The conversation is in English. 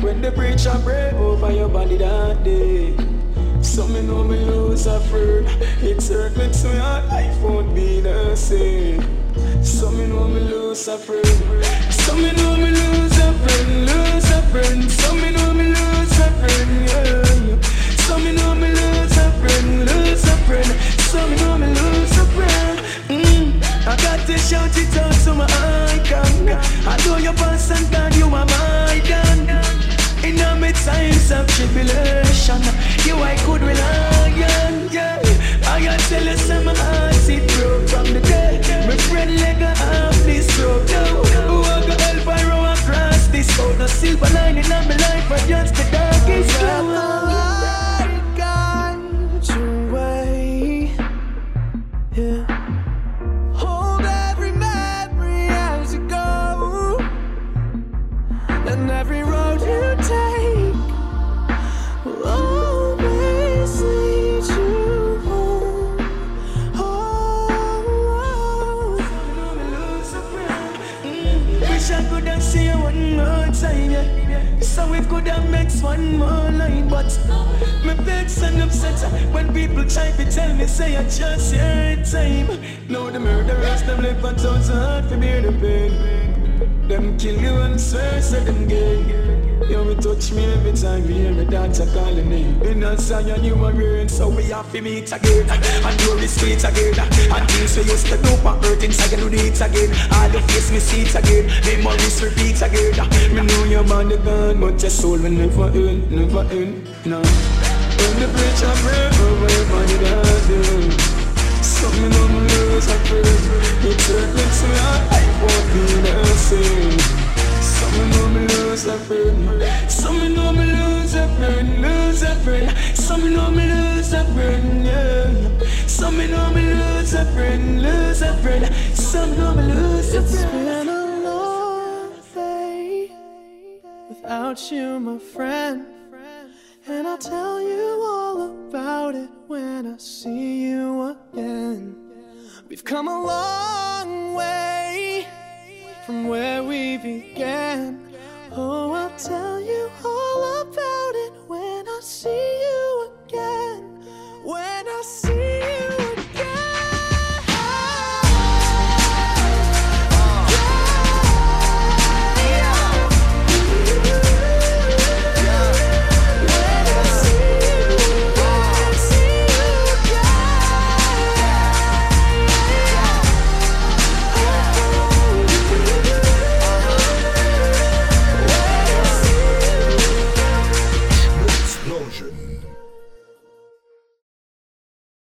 When the preacher pray over your body that day So me know me lose a friend. It's hurt me so your life won't be the same. So me know me lose a friend. So me know me lose a friend, lose a friend. So me know me lose a friend, yeah. So me know me lose a friend, lose a friend. So me know me lose a friend. Mm. I got to shout it out to my icon. I know your boss and God, you are my God in my times of tribulation, you I could rely on, yeah. I gotta tell you some hearts it broke from the day. My friend leg a half this broke down. Who I got help I row across this road. No silver lining on my life, but just the and every road you take will always lead you home. Oh. Wish I could have seen you one more time. So we could have mixed one more line, but my vex and upset when people try to tell me say I just your time. Now the murderers them live thousand hard for bear the pain. Them kill you and swear say them gay. You will touch me every time you hear me dance a calling name. In a Zion you a reign, so we have to meet again. And do the streets again. And things we used to do for hurt inside you do it again. All the face me see it again. Memories repeat again. Me know your man the but your soul will never end, never end. No. When the preacher pray over your body me lose a friend Something know me lose friend, lose friend Something know me lose friend, yeah Something know me lose friend, lose friend Something know me lose day without you, my friend. And I'll tell you all about it when I see you again. We've come a long way from where we began.